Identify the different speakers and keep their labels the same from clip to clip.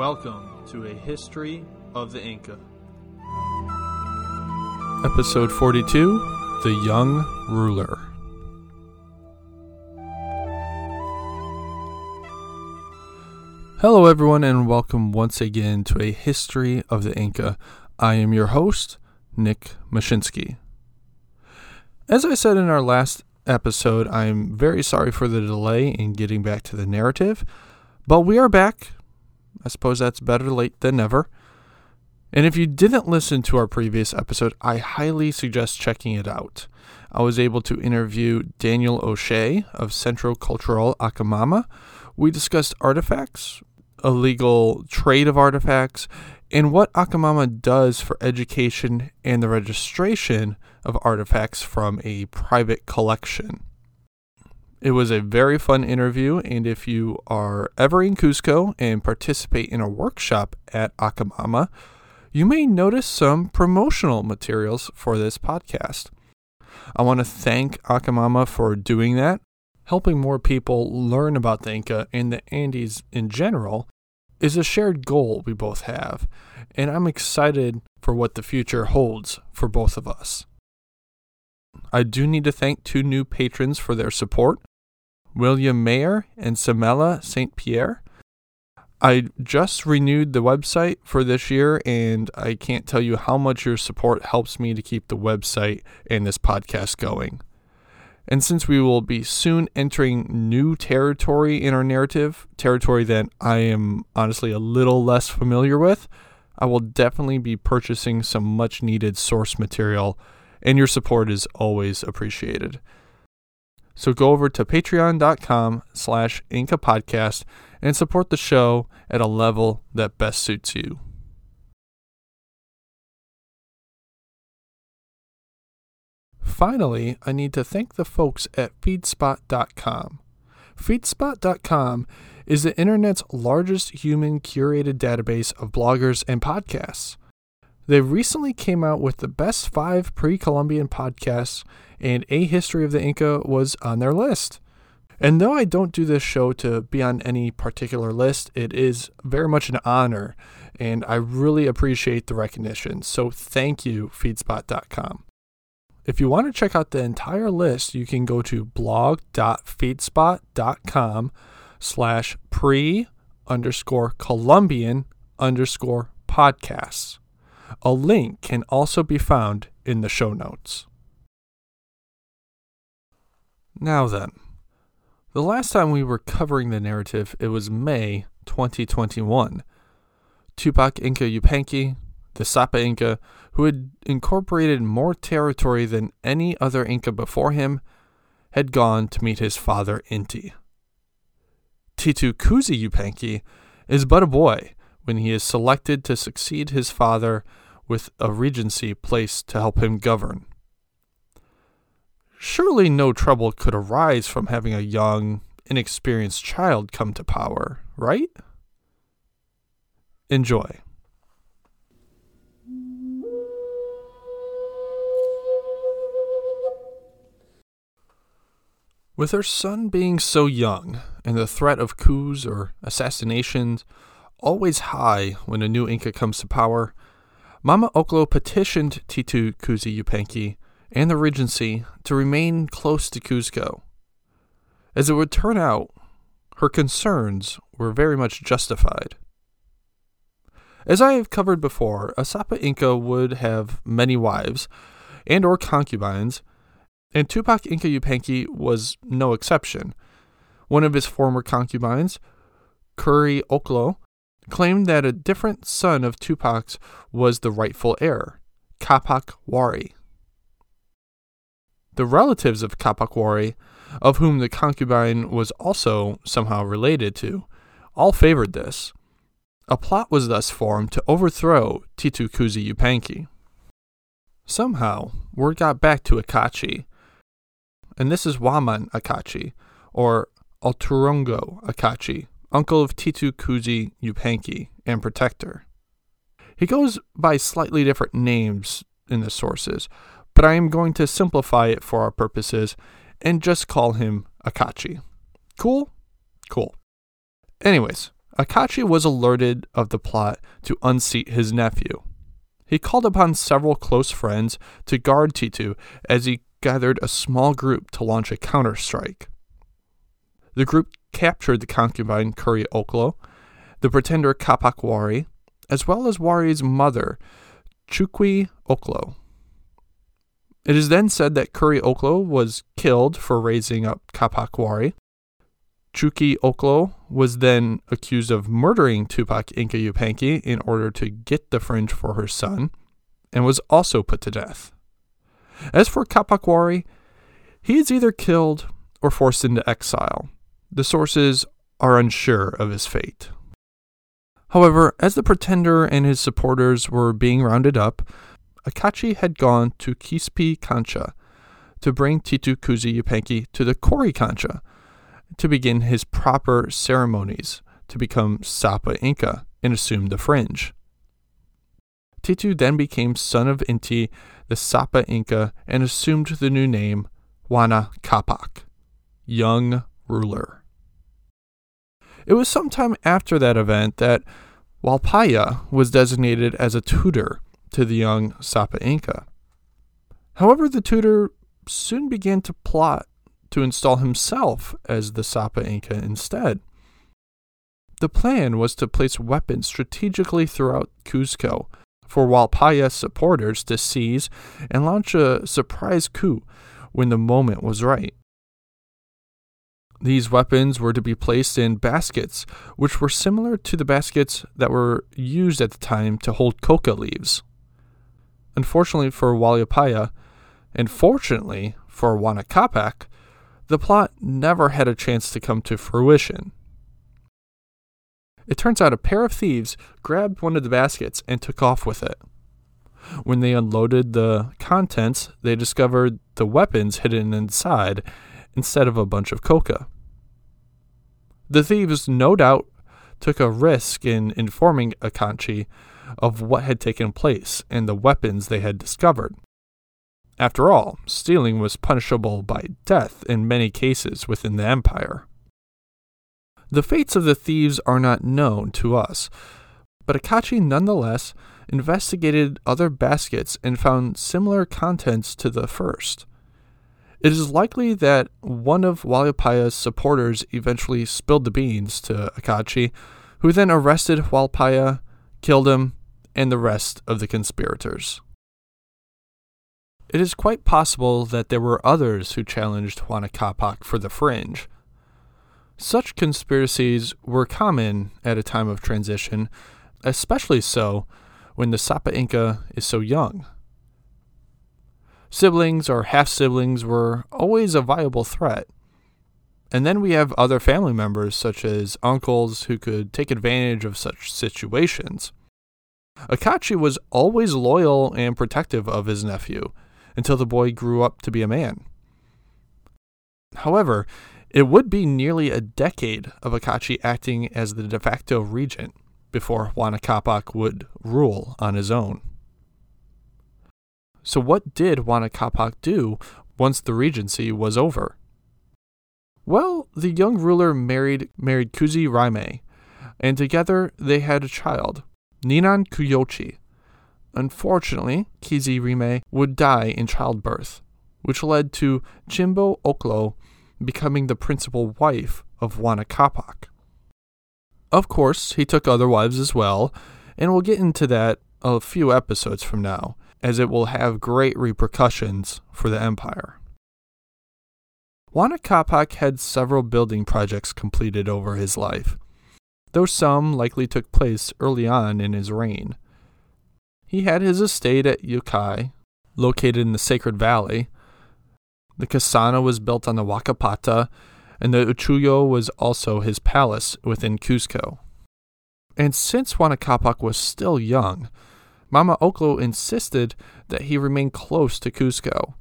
Speaker 1: Welcome to a history of the Inca. Episode 42 The Young Ruler. Hello, everyone, and welcome once again to a history of the Inca. I am your host, Nick Mashinsky. As I said in our last episode, I'm very sorry for the delay in getting back to the narrative, but we are back. I suppose that's better late than never. And if you didn't listen to our previous episode, I highly suggest checking it out. I was able to interview Daniel O'Shea of Centro Cultural Akamama. We discussed artifacts, illegal trade of artifacts, and what Akamama does for education and the registration of artifacts from a private collection. It was a very fun interview, and if you are ever in Cusco and participate in a workshop at Akamama, you may notice some promotional materials for this podcast. I want to thank Akamama for doing that. Helping more people learn about the Inca and the Andes in general is a shared goal we both have, and I'm excited for what the future holds for both of us. I do need to thank two new patrons for their support William Mayer and Samela St. Pierre. I just renewed the website for this year, and I can't tell you how much your support helps me to keep the website and this podcast going. And since we will be soon entering new territory in our narrative, territory that I am honestly a little less familiar with, I will definitely be purchasing some much needed source material, and your support is always appreciated. So go over to patreon.com slash Inca Podcast and support the show at a level that best suits you. Finally, I need to thank the folks at feedspot.com. Feedspot.com is the internet's largest human curated database of bloggers and podcasts. They recently came out with the best five pre Columbian podcasts, and A History of the Inca was on their list. And though I don't do this show to be on any particular list, it is very much an honor, and I really appreciate the recognition. So thank you, feedspot.com. If you want to check out the entire list, you can go to blog.feedspot.com slash pre underscore Columbian underscore podcasts. A link can also be found in the show notes. Now then, the last time we were covering the narrative, it was May 2021. Tupac Inca Yupanqui, the Sapa Inca, who had incorporated more territory than any other Inca before him, had gone to meet his father Inti. Titu Cusi Yupanqui is but a boy when he is selected to succeed his father with a regency placed to help him govern. Surely no trouble could arise from having a young, inexperienced child come to power, right? Enjoy. With her son being so young and the threat of coups or assassinations always high when a new Inca comes to power, Mama Oklo petitioned Titu Cusi Yupanqui and the Regency to remain close to Cuzco. As it would turn out, her concerns were very much justified. As I have covered before, a Sapa Inca would have many wives and or concubines and Tupac Inca Yupanqui was no exception. One of his former concubines, Kuri Oklo, claimed that a different son of Tupac's was the rightful heir, Capac Wari. The relatives of Capac Wari, of whom the concubine was also somehow related to, all favored this. A plot was thus formed to overthrow Titu Cusi Yupanqui. Somehow, word got back to Akachi, and this is Waman Akachi, or Alturungo Akachi, uncle of Titu Cusi Yupanqui and protector. He goes by slightly different names in the sources, but I am going to simplify it for our purposes and just call him Akachi. Cool? Cool. Anyways, Akachi was alerted of the plot to unseat his nephew. He called upon several close friends to guard Titu as he gathered a small group to launch a counterstrike. The group captured the concubine Kuri Oklo, the pretender Capac Wari, as well as Wari's mother, Chuki Oklo. It is then said that Kuri Oklo was killed for raising up Capac Wari. Chuki Oklo was then accused of murdering Tupac Inca Yupanqui in order to get the fringe for her son, and was also put to death. As for Capac Wari, he is either killed or forced into exile. The sources are unsure of his fate. However, as the pretender and his supporters were being rounded up, Akachi had gone to Kispi Kancha to bring Titu Cusi Yupanqui to the Kori Kancha to begin his proper ceremonies to become Sapa Inca and assume the fringe. Titu then became son of Inti, the Sapa Inca, and assumed the new name Huayna Capac, young ruler. It was sometime after that event that Walpaya was designated as a tutor to the young Sapa Inca. However, the tutor soon began to plot to install himself as the Sapa Inca instead. The plan was to place weapons strategically throughout Cuzco for Walpaya supporters to seize and launch a surprise coup when the moment was right. These weapons were to be placed in baskets, which were similar to the baskets that were used at the time to hold coca leaves. Unfortunately for Walpaya, and fortunately for Huayna Capac, the plot never had a chance to come to fruition. It turns out a pair of thieves grabbed one of the baskets and took off with it. When they unloaded the contents, they discovered the weapons hidden inside instead of a bunch of coca. The thieves, no doubt, took a risk in informing Akachi of what had taken place and the weapons they had discovered. After all, stealing was punishable by death in many cases within the empire. The fates of the thieves are not known to us, but Akachi nonetheless investigated other baskets and found similar contents to the first. It is likely that one of Walpaya's supporters eventually spilled the beans to Akachi, who then arrested Walpaya, killed him, and the rest of the conspirators. It is quite possible that there were others who challenged Huayna Capac for the fringe. Such conspiracies were common at a time of transition, especially so when the Sapa Inca is so young. Siblings or half siblings were always a viable threat. And then we have other family members, such as uncles, who could take advantage of such situations. Akachi was always loyal and protective of his nephew until the boy grew up to be a man. However, it would be nearly a decade of Akachi acting as the de facto regent before Huayna Capac would rule on his own. So, what did Huayna Capac do once the regency was over? Well, the young ruler married married Kuzi Raime, and together they had a child, Ninan Kuyochi. Unfortunately, Kizi Rime would die in childbirth, which led to Chimbo Oklo becoming the principal wife of Huayna Capac. Of course, he took other wives as well, and we'll get into that a few episodes from now, as it will have great repercussions for the empire. Huayna Capac had several building projects completed over his life though some likely took place early on in his reign. He had his estate at Yukai, located in the Sacred Valley. The Kasana was built on the Wakapata, and the Uchuyo was also his palace within Cuzco. And since Huayna Capac was still young, Mama Oklo insisted that he remain close to Cuzco.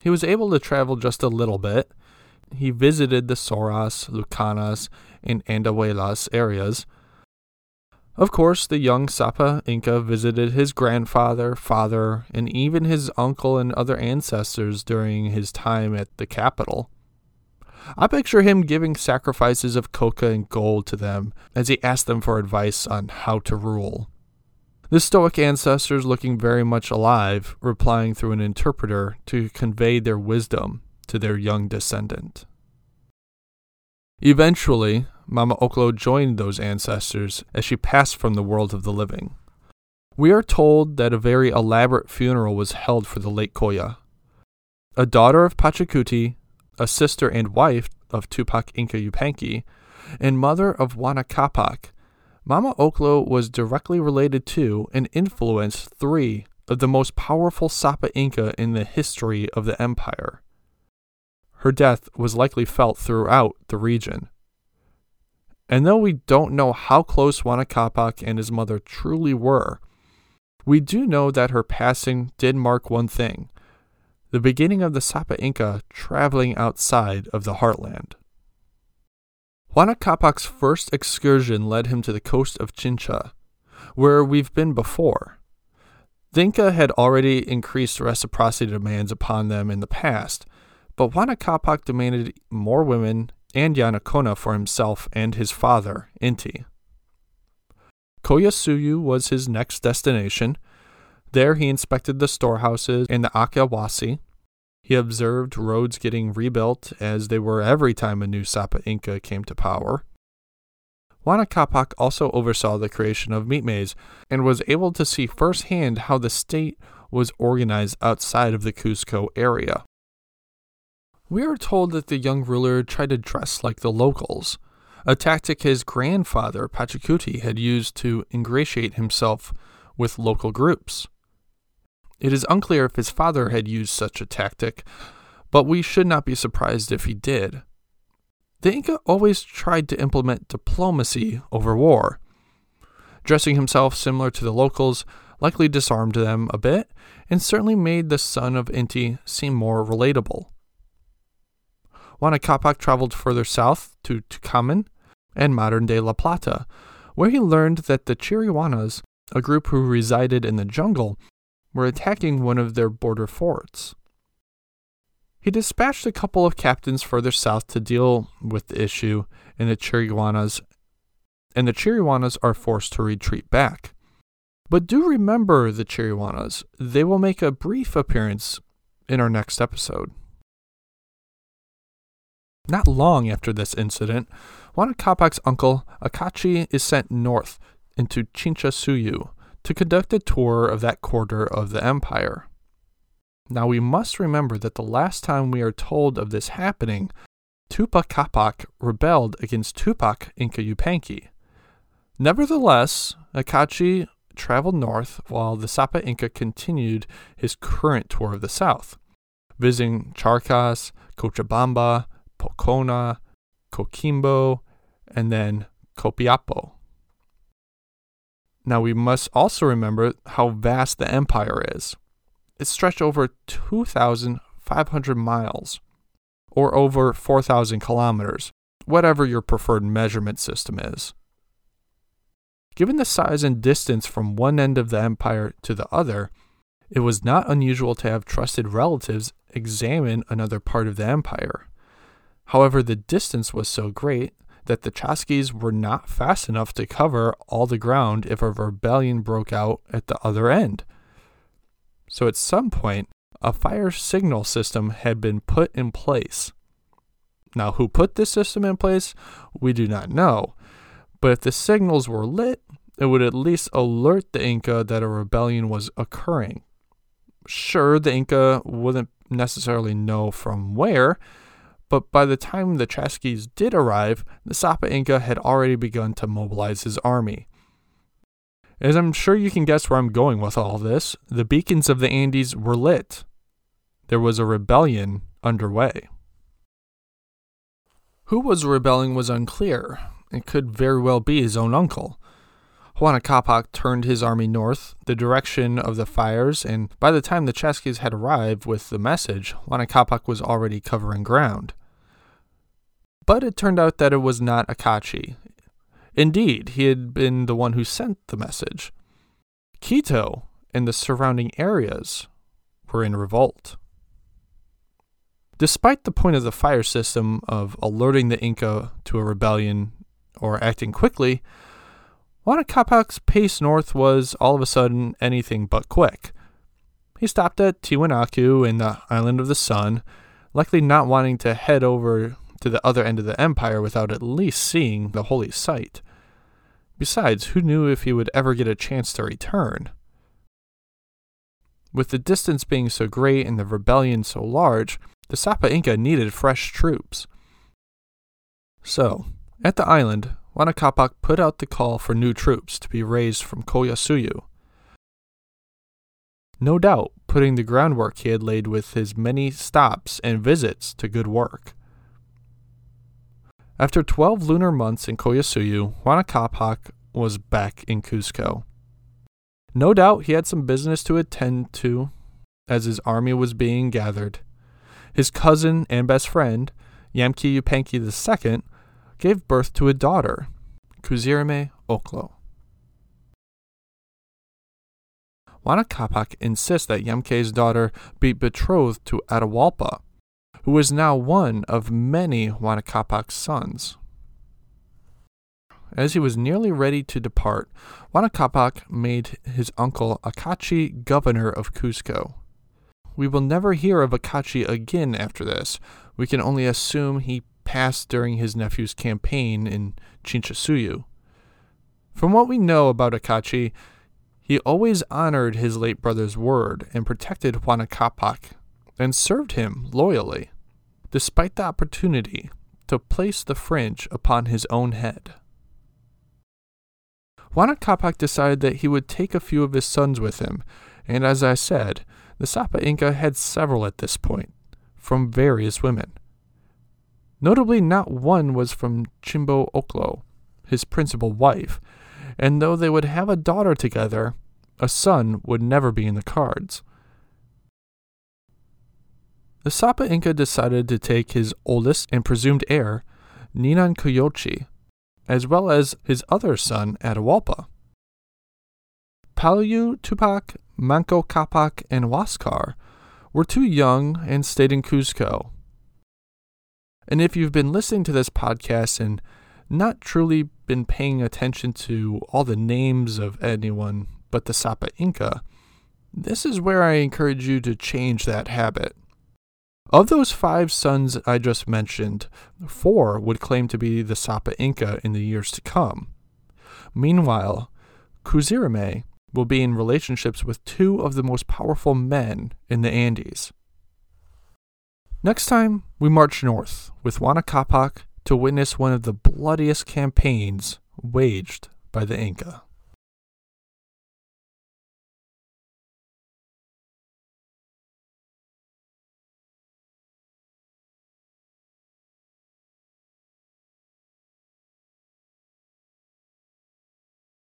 Speaker 1: He was able to travel just a little bit. He visited the Soras, Lucanas, and Andahuaylas areas. Of course, the young Sapa Inca visited his grandfather, father, and even his uncle and other ancestors during his time at the capital. I picture him giving sacrifices of coca and gold to them as he asked them for advice on how to rule. The Stoic ancestors, looking very much alive, replying through an interpreter to convey their wisdom to their young descendant. Eventually, Mama Oklo joined those ancestors as she passed from the world of the living. We are told that a very elaborate funeral was held for the late Koya. A daughter of Pachacuti, a sister and wife of Tupac Inca Yupanqui, and mother of Huayna Capac, Mama Oklo was directly related to and influenced three of the most powerful Sapa Inca in the history of the empire. Her death was likely felt throughout the region. And though we don't know how close Huayna Capac and his mother truly were, we do know that her passing did mark one thing the beginning of the Sapa Inca traveling outside of the heartland. Huayna Capac's first excursion led him to the coast of Chincha, where we've been before. Inca had already increased reciprocity demands upon them in the past, but Huayna Capac demanded more women and Yanacona for himself and his father, Inti. Collasuyu was his next destination. There he inspected the storehouses and the Akiawasi. He observed roads getting rebuilt as they were every time a new Sapa Inca came to power. Huayna Capac also oversaw the creation of Meat Maze and was able to see firsthand how the state was organized outside of the Cusco area. We are told that the young ruler tried to dress like the locals, a tactic his grandfather, Pachacuti, had used to ingratiate himself with local groups. It is unclear if his father had used such a tactic, but we should not be surprised if he did. The Inca always tried to implement diplomacy over war. Dressing himself similar to the locals likely disarmed them a bit and certainly made the son of Inti seem more relatable. Huayna Capac traveled further south to Tucumán and modern day La Plata, where he learned that the Chirihuanas, a group who resided in the jungle, were attacking one of their border forts. He dispatched a couple of captains further south to deal with the issue, and the Chirihuanas and the Chirihuanas are forced to retreat back. But do remember the Chirihuanas; they will make a brief appearance in our next episode. Not long after this incident, Huayna Capac's uncle, Akachi, is sent north into Chinchasuyu to conduct a tour of that quarter of the empire. Now we must remember that the last time we are told of this happening, Tupac Capac rebelled against Tupac Inca Yupanqui. Nevertheless, Akachi traveled north while the Sapa Inca continued his current tour of the south, visiting Charcas, Cochabamba, Pocona, Coquimbo, and then Copiapo. Now we must also remember how vast the empire is. It stretched over 2,500 miles, or over 4,000 kilometers, whatever your preferred measurement system is. Given the size and distance from one end of the empire to the other, it was not unusual to have trusted relatives examine another part of the empire. However, the distance was so great that the Chasquis were not fast enough to cover all the ground if a rebellion broke out at the other end. So at some point, a fire signal system had been put in place. Now, who put this system in place, we do not know. But if the signals were lit, it would at least alert the Inca that a rebellion was occurring. Sure, the Inca wouldn't necessarily know from where, but by the time the Chasquis did arrive, the Sapa Inca had already begun to mobilize his army. As I'm sure you can guess where I'm going with all this, the beacons of the Andes were lit. There was a rebellion underway. Who was rebelling was unclear. It could very well be his own uncle. Huayna Capac turned his army north, the direction of the fires, and by the time the Chasquis had arrived with the message, Huayna Capac was already covering ground. But it turned out that it was not Akachi. Indeed, he had been the one who sent the message. Quito and the surrounding areas were in revolt. Despite the point of the fire system of alerting the Inca to a rebellion or acting quickly, Capac's pace north was all of a sudden anything but quick. He stopped at Tiwanaku in the Island of the Sun, likely not wanting to head over to the other end of the empire without at least seeing the holy site. Besides, who knew if he would ever get a chance to return? With the distance being so great and the rebellion so large, the Sapa Inca needed fresh troops. So, at the island, Huayna Capac put out the call for new troops to be raised from Collasuyu. No doubt putting the groundwork he had laid with his many stops and visits to good work. After 12 lunar months in Collasuyu, Huayna Capac was back in Cusco. No doubt he had some business to attend to as his army was being gathered. His cousin and best friend, Yamki Yupanqui II, gave birth to a daughter, Kuzirime Oklo. Huayna Capac insists that Yamke's daughter be betrothed to Atahualpa, who was now one of many Huayna Capac's sons. As he was nearly ready to depart, Huayna Capac made his uncle Akachi governor of Cusco. We will never hear of Akachi again after this. We can only assume he passed during his nephew's campaign in Chinchasuyu. From what we know about Akachi, he always honored his late brother's word and protected Huayna Capac and served him loyally, despite the opportunity to place the fringe upon his own head. Capac decided that he would take a few of his sons with him, and as I said, the Sapa Inca had several at this point, from various women. Notably, not one was from Chimbo Oklo, his principal wife, and though they would have a daughter together, a son would never be in the cards. The Sapa Inca decided to take his oldest and presumed heir, Ninan Coyochi, as well as his other son, Atahualpa. Paullu, Tupac, Manco Capac, and Huascar were too young and stayed in Cuzco. And if you've been listening to this podcast and not truly been paying attention to all the names of anyone but the Sapa Inca, this is where I encourage you to change that habit. Of those five sons I just mentioned, four would claim to be the Sapa Inca in the years to come. Meanwhile, Kuzirime will be in relationships with two of the most powerful men in the Andes. Next time, we march north with Huayna Capac to witness one of the bloodiest campaigns waged by the Inca.